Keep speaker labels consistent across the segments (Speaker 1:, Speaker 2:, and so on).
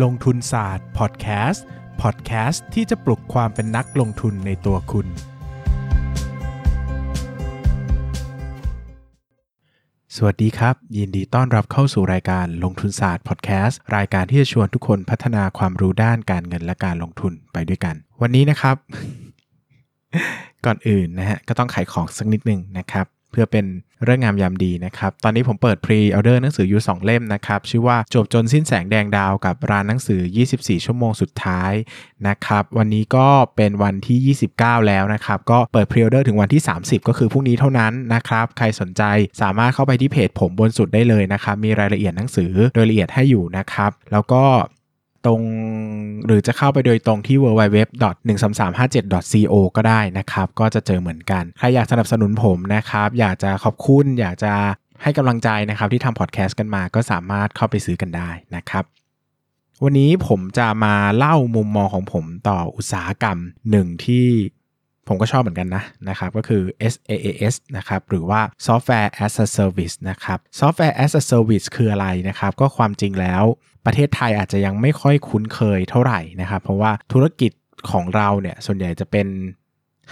Speaker 1: ลงทุนศาสตร์พอดแคสต์พอดแคสต์ที่จะปลุกความเป็นนักลงทุนในตัวคุณ สวัสดีครับ ยินดีต้อนรับเข้าสู่รายการลงทุนศาสตร์พอดแคสต์รายการที่จะชวนทุกคนพัฒนาความรู้ด้านการเงินและการลงทุนไปด้วยกัน วันนี้นะครับ ก่อนอื่นนะฮะก็ต้องขายของสักนิดนึงนะครับ เพื่อเป็นเรื่องงามยามดีนะครับ ตอนนี้ผมเปิด pre-order หนังสืออยู่ 2 เล่มนะครับ ชื่อว่าจบจนสิ้นแสงแดงดาวกับร้านหนังสือ 24 ชั่วโมงสุดท้ายนะครับ วันนี้ก็เป็นวันที่ 29 แล้วนะครับ ก็เปิดพรีออเดอร์ถึงวันที่ 30 ก็คือพรุ่งนี้เท่านั้นนะครับ ใครสนใจสามารถเข้าไปที่เพจผมบนสุดได้เลยนะครับ มีรายละเอียดหนังสือโดยละเอียดให้อยู่นะครับ แล้วก็ ตรงหรือจะเข้าไปโดยตรงที่ www.13357.co ก็ได้นะครับ ก็จะเจอเหมือนกัน ใครอยากสนับสนุนผมนะครับ อยากจะขอบคุณ อยากจะให้กำลังใจนะครับ ที่ทำพอดแคสต์กันมาก็สามารถเข้าไปซื้อกันได้นะครับวันนี้ผมจะมาเล่ามุมมองของผมต่ออุตสาหกรรมหนึ่งที่ผมก็ชอบเหมือนกันนะนะครับก็คือ SaaS นะครับหรือว่า Software as a Service นะครับ Software as a Service คืออะไรนะครับ ก็ความจริงแล้ว ประเทศไทยอาจจะยังไม่ค่อยคุ้นเคยเท่าไหร่นะครับเพราะว่าธุรกิจของเราเนี่ยส่วนใหญ่จะเป็น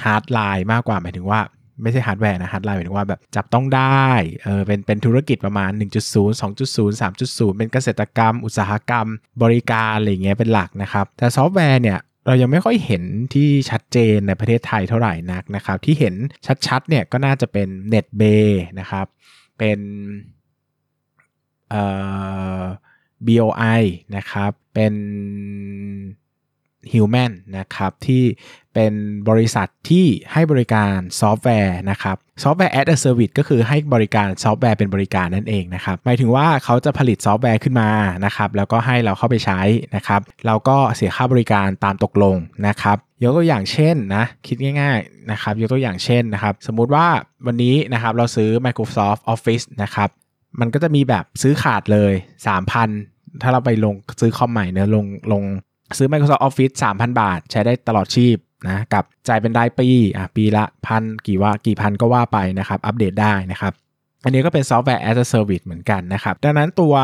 Speaker 1: hard line มากกว่าหมายถึงว่าไม่ใช่ฮาร์ดแวร์นะ hard line หมายถึงว่าแบบจับต้องได้เออเป็นเป็นธุรกิจประมาณ 1.0 2.0 3.0 เป็นเกษตรกรรม อุตสาหกรรม บริการอะไรเงี้ยเป็นหลักนะครับ แต่ซอฟต์แวร์เนี่ยเรายังไม่ค่อยเห็นที่ชัดเจนในประเทศไทยเท่าไหร่นักนะครับ ที่เห็นชัดๆเนี่ยก็น่าจะเป็น NetBay นะครับ เป็นเอ่อ BOI นะครับ เป็น Human นะครับ ที่เป็นบริษัทที่ให้บริการซอฟต์แวร์นะครับซอฟต์แวร์ as a service ก็คือให้บริการซอฟต์แวร์เป็นบริการนั่นเองนะครับหมายถึงว่าเขาจะผลิตซอฟต์แวร์ขึ้นมานะครับแล้วก็ให้เราเข้าไปใช้นะครับเราก็เสียค่าบริการตามตกลงนะครับยกตัวอย่างเช่นนะคิดง่ายๆนะครับยกตัวอย่างเช่นนะครับสมมุติว่าวันนี้นะครับเราซื้อ Microsoft Office นะครับมันก็จะมีแบบซื้อขาดเลย 3,000 ถ้าเราไปลงซื้อคอมใหม่เนอะลงลงซื้อ Microsoft Office 3,000 บาท ใช้ได้ตลอดชีพนะกับจ่ายเป็นรายปีอะปีละพันกี่ว่ากี่พันก็ว่าไปนะครับ อัปเดตได้นะครับ อันนี้ก็เป็นซอฟต์แวร์ as a service เหมือนกันนะครับ ดังนั้นตัว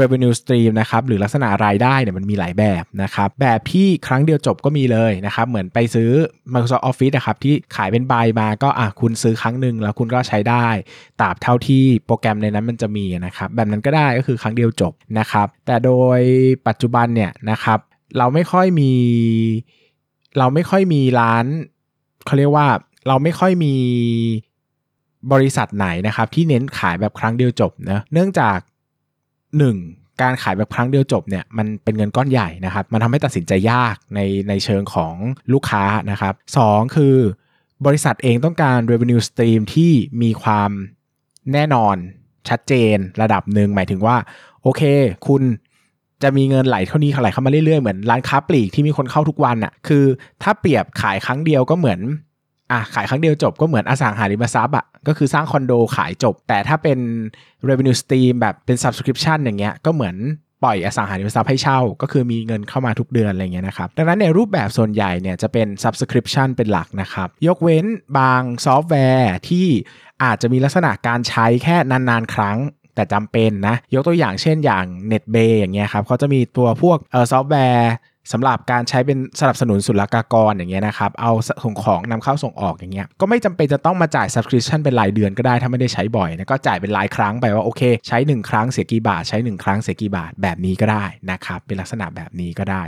Speaker 1: revenue stream นะครับหรือลักษณะรายได้เนี่ยมันมีหลายแบบนะครับแบบที่ครั้งเดียวจบก็มีเลยนะครับเหมือนไปซื้อ Microsoft Office นะครับที่ขายเป็นใบมาก็อะคุณซื้อครั้งหนึ่งแล้วคุณก็ใช้ได้ตราบเท่าที่โปรแกรมในนั้นมันจะมีนะครับแบบนั้นก็ได้ก็คือครั้งเดียวจบนะครับแต่โดยปัจจุบันเนี่ยนะครับเราไม่ค่อยมี เราไม่ค่อยมีร้านเขาเรียกว่าเราไม่ค่อยมีบริษัทไหนนะครับที่เน้นขายแบบครั้งเดียวจบนะเนื่องจาก 1. การขายแบบครั้งเดียวจบเนี่ยมันเป็นเงินก้อนใหญ่นะครับมันทำให้ตัดสินใจยากในในเชิงของลูกค้านะครับ 2. คือบริษัทเองต้องการ revenue stream ที่มีความแน่นอนชัดเจนระดับหนึ่งหมายถึงว่า โอเค คุณจะมีเงินไหลเท่านี้ไหลเข้ามาเรื่อยๆ เหมือนร้านค้าปลีกที่มีคนเข้าทุกวันอะ่ะคือถ้าเปรียบขายครั้งเดียวก็เหมือน อะขายครั้งเดียวจบก็เหมือนอสังหาริมทรัพย์อะก็คือสร้างคอนโดขายจบ แต่ถ้าเป็น revenue stream แบบเป็น subscription อย่างเงี้ยก็เหมือนปล่อยอสังหาริมทรัพย์ให้เช่า ก็คือมีเงินเข้ามาทุกเดือนอะไรเงี้ยนะครับ ดังนั้นในรูปแบบส่วนใหญ่เนี่ยจะเป็น subscription เป็นหลักนะครับ ยกเว้นบางซอฟต์แวร์ที่อาจจะมีลักษณะการใช้แค่นานๆ ครั้งแต่จำเป็นนะ ยกตัวอย่างเช่นอย่าง NetBay อย่างเงี้ยครับเขาจะมีตัวพวกเออซอฟต์แวร์ สำหรับการใช้เป็นสนับสนุนศุลกากรอย่างเงี้ยนะครับ เอาส่งของนำเข้าส่งออกอย่างเงี้ย ก็ไม่จำเป็นจะต้องมาจ่าย subscription เป็นรายเดือนก็ได้ถ้าไม่ได้ใช้บ่อยนะก็จ่ายเป็นรายครั้งไปว่าโอเค ใช้ 1 ครั้งเสียกี่บาท ใช้ 1 ครั้งเสียกี่บาทแบบนี้ก็ได้นะครับ เป็นลักษณะแบบนี้ก็ได้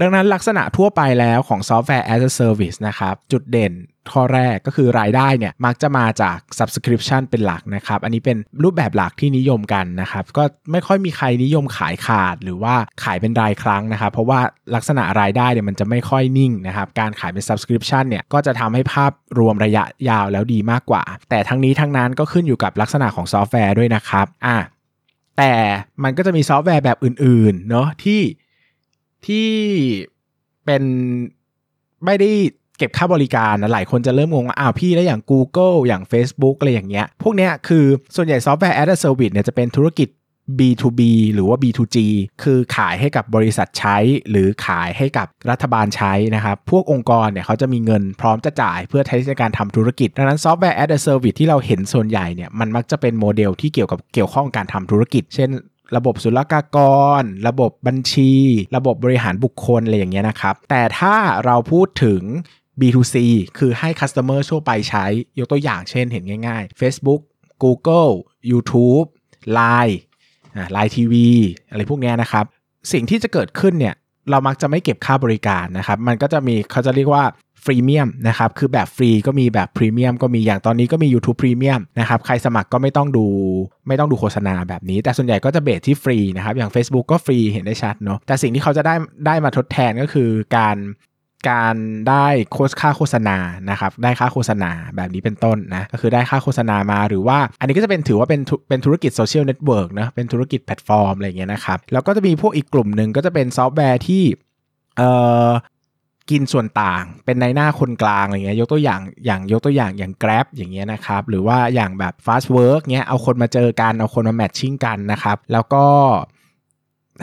Speaker 1: ดังนั้นลักษณะทั่วไปแล้วของซอฟต์แวร์ as a service นะครับ จุดเด่นข้อแรกก็คือรายได้เนี่ยมักจะมาจาก subscription เป็นหลักนะครับ อันนี้เป็นรูปแบบหลักที่นิยมกันนะครับ ก็ไม่ค่อยมีใครนิยมขายขาดหรือว่าขายเป็นรายครั้งนะครับ เพราะว่าลักษณะรายได้เนี่ยมันจะไม่ค่อยนิ่งนะครับ การขายเป็น subscription เนี่ยก็จะทำให้ภาพรวมระยะยาวแล้วดีมากกว่า แต่ทั้งนี้ทั้งนั้นก็ขึ้นอยู่กับลักษณะของซอฟต์แวร์ด้วยนะครับอะแต่มันก็จะมีซอฟต์แวร์แบบอื่นๆเนาะที่ ที่เป็นไม่ได้เก็บค่าบริการนะหลายคนจะเริ่มงงว่าอ้าวพี่แล้วอย่าง Google อย่าง Facebook อะไรอย่างเงี้ย พวกเนี้ยคือส่วนใหญ่ซอฟต์แวร์ as a service เนี่ยจะเป็นธุรกิจ B2B หรือว่า B2G คือขายให้กับบริษัทใช้ หรือขายให้กับรัฐบาลใช้นะครับ พวกองค์กรเนี่ยเขาจะมีเงินพร้อมจะจ่ายเพื่อใช้ในการทำธุรกิจ ดังนั้นซอฟต์แวร์ as a service ที่เราเห็นส่วนใหญ่เนี่ยมันมักจะเป็นโมเดลที่เกี่ยวกับเกี่ยวข้องการทำธุรกิจ เช่น ระบบศุลกากร ระบบบัญชี ระบบบริหารบุคคลอะไรอย่างเงี้ยนะครับ แต่ถ้าเราพูดถึง B2C คือให้ Customer ทั่วไปใช้ ยกตัวอย่างเช่นเห็นง่าย ๆ Facebook Google YouTube Line อ่า Line TV อะไรพวกเนี้ยนะครับ สิ่งที่จะเกิดขึ้นเนี่ยเรามักจะไม่เก็บค่าบริการนะครับ มันก็จะมีเขาจะเรียกว่า ฟรีเมียมนะครับคือแบบฟรีก็มีแบบพรีเมียมก็มีอย่างตอนนี้ก็มี YouTube Premium นะครับใครสมัครก็ไม่ต้องดูไม่ต้องดูโฆษณาแบบนี้ แต่ส่วนใหญ่ก็จะ base ที่ฟรีนะครับอย่าง Facebook ก็ฟรีเห็นได้ชัดเนาะแต่สิ่งที่เขาจะได้ได้มาทดแทนก็คือการการได้โฆษค่าโฆษณานะครับได้ค่าโฆษณาแบบนี้เป็นต้นนะก็คือได้ค่าโฆษณามาหรือว่า อันนี้ก็จะเป็นถือว่าเป็นเป็นธุรกิจ social network นะเป็นธุรกิจแพลตฟอร์มอะไรเงี้ยนะครับแล้วก็จะมีพวกอีกกลุ่มหนึ่งก็จะเป็นซอฟต์แวร์ที่เอ่อ กินส่วนต่างเป็นนายหน้าคนกลางอะไรเงี้ยยกตัวอย่างอย่างยกตัวอย่างอย่าง Grab อย่างเงี้ยนะครับหรือว่าอย่างแบบ Fastwork เงี้ยเอาคนมาเจอกัน เอาคนมา matching กันนะครับแล้วก็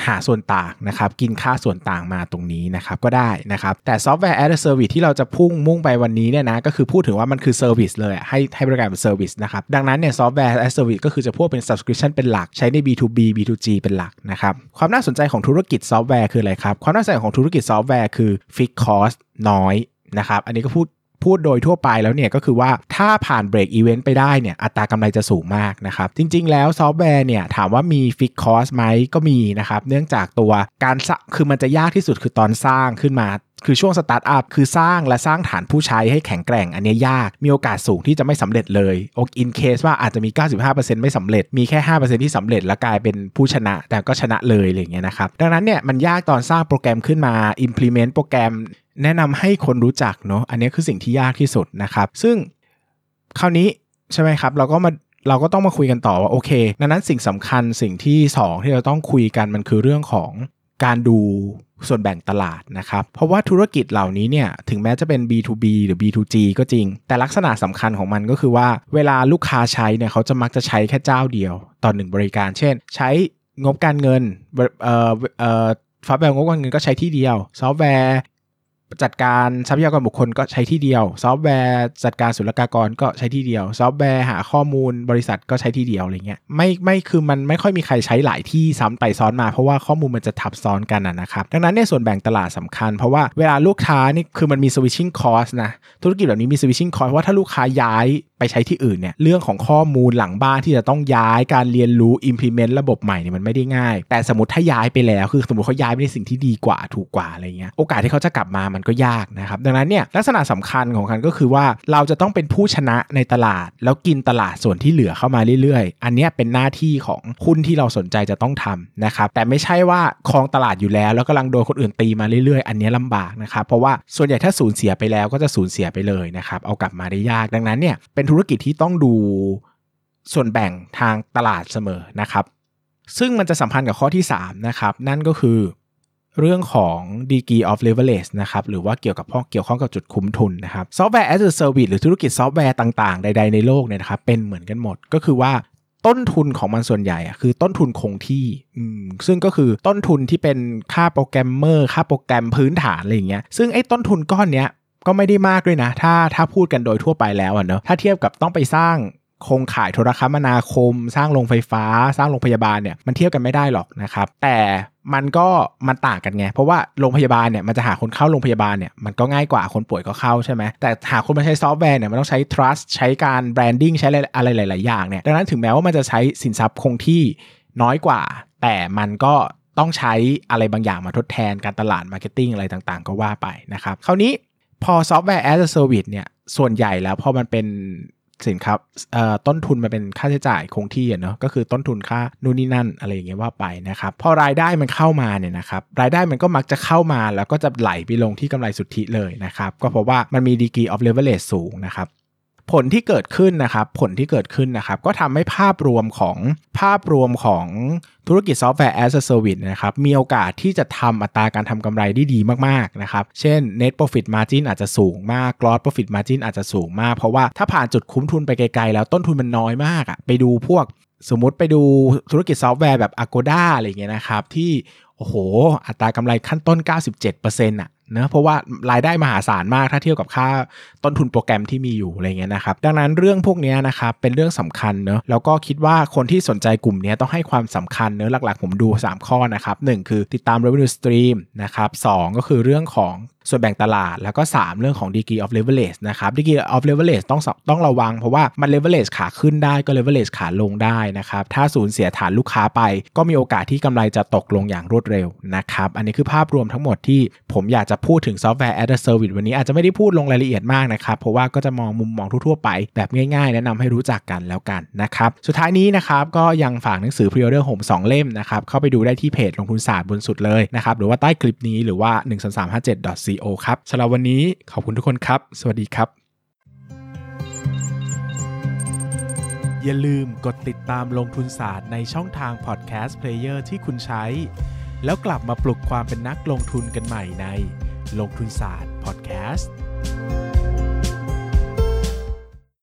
Speaker 1: หาส่วนต่างนะครับ กินค่าส่วนต่างมาตรงนี้นะครับก็ได้นะครับ แต่ซอฟต์แวร์ as a service ที่เราจะพุ่งมุ่งไปวันนี้เนี่ยนะก็คือพูดถึงว่ามันคือ service เลยให้ให้บริการเป็น service นะครับ ดังนั้นเนี่ยซอฟต์แวร์ as a service ก็คือจะพูดเป็น subscription เป็นหลักใช้ใน B2B B2G เป็นหลักนะครับ ความน่าสนใจของธุรกิจซอฟต์แวร์คืออะไรครับ ความน่าสนใจของธุรกิจซอฟต์แวร์คือ fixed cost น้อยนะครับ อันนี้ก็พูด พูดโดยทั่วไปแล้วเนี่ยก็คือว่าถ้าผ่าน break even ไปได้เนี่ยอัตรากำไรจะสูงมากนะครับ จริง ๆ แล้วซอฟต์แวร์เนี่ยถามว่ามี fixed cost ไหมก็มีนะครับเนื่องจากตัวการคือมันจะยากที่สุดคือตอนสร้างขึ้นมาคือช่วงสตาร์ทอัพคือสร้างและสร้างฐานผู้ใช้ให้แข็งแกร่งอันนี้ยาก มีโอกาสสูงที่จะไม่สำเร็จเลยโอ in case ว่าอาจจะมี 95%ไม่สำเร็จ มีแค่ 5%ที่สำเร็จแล้วกลายเป็นผู้ชนะ แต่ก็ชนะเลยอะไรอย่างเงี้ยนะครับ ดังนั้นเนี่ยมันยากตอนสร้างโปรแกรมขึ้นมา implement โปรแกรม แนะนำให้คนรู้จักเนาะอันนี้คือสิ่งที่ยากที่สุดนะครับ ซึ่งคราวนี้ใช่ไหมครับ เราก็มาเราก็ต้องมาคุยกันต่อว่าโอเคดังนั้นสิ่งสำคัญสิ่งที่ 2 ที่เราต้องคุยกันมันคือเรื่องของการดูส่วนแบ่งตลาดนะครับ เพราะว่าธุรกิจเหล่านี้เนี่ยถึงแม้จะเป็น B2B หรือ B2G ก็จริง แต่ลักษณะสำคัญของมันก็คือว่า เวลาลูกค้าใช้เนี่ยเขาจะมักจะใช้แค่เจ้าเดียวต่อหนึ่งบริการ เช่น ใช้งบการเงินเอ่อเอ่อซอฟต์แวร์งบการเงินก็ใช้ที่เดียว ซอฟต์แวร์ จัดการทรัพยากรบุคคลก็ใช้ที่เดียว ซอฟต์แวร์จัดการศุลกากรก็ใช้ที่เดียว ซอฟต์แวร์หาข้อมูลบริษัทก็ใช้ที่เดียวอะไรเงี้ยไม่ไม่คือมันไม่ค่อยมีใครใช้หลายที่ซ้ำไปซ้อนมาเพราะว่าข้อมูลมันจะทับซ้อนกันนะครับดังนั้นในส่วนแบ่งตลาดสำคัญ เพราะว่าเวลาลูกค้านี่คือมันมี switching cost นะธุรกิจแบบนี้มี switching cost ว่าถ้าลูกค้าย้าย ไปใช้ที่อื่นเนี่ยเรื่องของข้อมูลหลังบ้านที่จะต้องย้ายการเรียนรู้ implement ระบบใหม่เนี่ยมันไม่ได้ง่าย แต่สมมติถ้าย้ายไปแล้วคือสมมติเขาย้ายไปในสิ่งที่ดีกว่าถูกกว่าอะไรเงี้ยโอกาสที่เขาจะกลับมามันก็ยากนะครับดังนั้นเนี่ยลักษณะสำคัญของมันก็คือว่าเราจะต้องเป็นผู้ชนะในตลาด แล้วกินตลาดส่วนที่เหลือเข้ามาเรื่อยๆ อันนี้เป็นหน้าที่ของหุ้นที่เราสนใจจะต้องทำนะครับแต่ไม่ใช่ว่าครองตลาดอยู่แล้ว แล้วกำลังโดนคนอื่นตีมาเรื่อยๆ อันนี้ลำบากนะครับเพราะว่าส่วนใหญ่ถ้าสูญเสียไปแล้วก็จะสูญเสียไปเลยนะครับเอากลับมาได้ยากดังนั้นเนี่ยเป็นธุรกิจที่ต้องดูส่วนแบ่งทางตลาดเสมอนะครับ ซึ่งมันจะสัมพันธ์กับข้อที่ 3 นะครับ นั่นก็คือเรื่องของ degree of leverage นะครับ หรือว่าเกี่ยวกับพวกเกี่ยวข้องกับจุดคุ้มทุนนะครับ software as a service หรือธุรกิจซอฟต์แวร์ต่างๆ ใดๆในโลกเนี่ยนะครับ เป็นเหมือนกันหมด ก็คือว่าต้นทุนของมันส่วนใหญ่อะคือต้นทุนคงที่ ซึ่งก็คือต้นทุนที่เป็นค่าโปรแกรมเมอร์ ค่าโปรแกรมพื้นฐานอะไรอย่างเงี้ย ซึ่งไอ้ต้นทุนก้อนเนี้ย ก็ไม่ได้มากด้วยนะ ถ้าถ้าพูดกันโดยทั่วไปแล้วอะเนาะถ้าเทียบกับต้องไปสร้างโครงข่ายโทรคมนาคม สร้างโรงไฟฟ้า สร้างโรงพยาบาลเนี่ยมันเทียบกันไม่ได้หรอกนะครับ แต่มันก็มันต่างกันไง เพราะว่าโรงพยาบาลเนี่ยมันจะหาคนเข้าโรงพยาบาลเนี่ยมันก็ง่ายกว่าคนป่วยก็เข้าใช่ไหมแต่หาคนมาใช้ซอฟต์แวร์เนี่ยมันต้องใช้ trust ใช้การ branding ใช้อะไรหลาย ๆ อย่างเนี่ยดังนั้นถึงแม้ว่ามันจะใช้สินทรัพย์คงที่น้อยกว่า แต่มันก็ต้องใช้อะไรบางอย่างมาทดแทนการตลาด marketing อะไรต่าง ๆ ก็ว่าไปนะครับคราวนี้ พอ software as service เนี่ย ส่วนใหญ่แล้วพอมันเป็นสินค้าต้นทุนมันเป็นค่าใช้จ่ายคงที่เนาะก็คือต้นทุนค่านู่นนี่นั่นอะไรอย่างเงี้ยว่าไปนะครับพอรายได้มันเข้ามาเนี่ยนะครับรายได้มันก็มักจะเข้ามาแล้วก็จะไหลไปลงที่กำไรสุทธิเลยนะครับก็เพราะว่ามันมี degree of leverage สูงนะครับ ผลที่เกิดขึ้นนะครับ ผลที่เกิดขึ้นนะครับ ก็ทำให้ภาพรวมของภาพรวมของธุรกิจซอฟต์แวร์ as a service นะครับ มีโอกาสที่จะทำอัตราการทำกำไรได้ดีมาก ๆ นะครับ เช่น net profit margin อาจจะสูงมาก gross profit margin อาจจะสูงมาก เพราะว่าถ้าผ่านจุดคุ้มทุนไปไกล ๆ แล้วต้นทุนมันน้อยมากอะไปดูพวกสมมติไปดูธุรกิจซอฟต์แวร์แบบ Agoda อะไรเงี้ยนะครับ ที่โอ้โห อัตรากำไรขั้นต้น 97%อะ เนะเพราะว่ารายได้มหาศาลมากถ้าเทียบกับค่าต้นทุนโปรแกรมที่มีอยู่อะไรเงี้ยนะครับดังนั้นเรื่องพวกนี้นะครับเป็นเรื่องสำคัญเนะแล้วก็คิดว่าคนที่สนใจกลุ่มนี้ต้องให้ความสำคัญเนอะหลักๆ ผมดู 3 ข้อนะครับ 1 คือติดตาม revenue stream นะครับสก็คือเรื่องของส่วนแบ่งตลาดแล้วก็ 3 เรื่องของ degree of leverage นะครับ degree of leverage ต้องต้องระวังเพราะว่ามัน leverage ขาขึ้นได้ก็ leverage ขาลงได้นะครับ ถ้าสูญเสียฐานลูกค้าไป ก็มีโอกาสที่กำไรจะตกลงอย่างรวดเร็วนะครับ อันนี้คือภาพรวมทั้งหมดที่ผมอยากจะพูดถึง software as a service วันนี้อาจจะไม่ได้พูดลงรายละเอียดมากนะครับ เพราะว่าก็จะมองมุมมองทั่วๆไป แบบง่ายๆ แนะนำให้รู้จักกันแล้วกันนะครับ สุดท้ายนี้นะครับก็ยังฝากหนังสือ pre-order ผม2เล่มนะครับเข้าไปดูได้ที่เพจลงทุนศาสตร์บนสุดเลยนะครับหรือว่าใต้คลิปนี้หรือว่า co ครับสำหรับวันนี้ขอบคุณทุกคนครับ สวัสดีครับ อย่าลืมกดติดตามลงทุนศาสตร์ในช่องทาง podcast player ที่คุณใช้ แล้วกลับมาปลุกความเป็นนักลงทุนกันใหม่ในลงทุนศาสตร์พอดแคสต์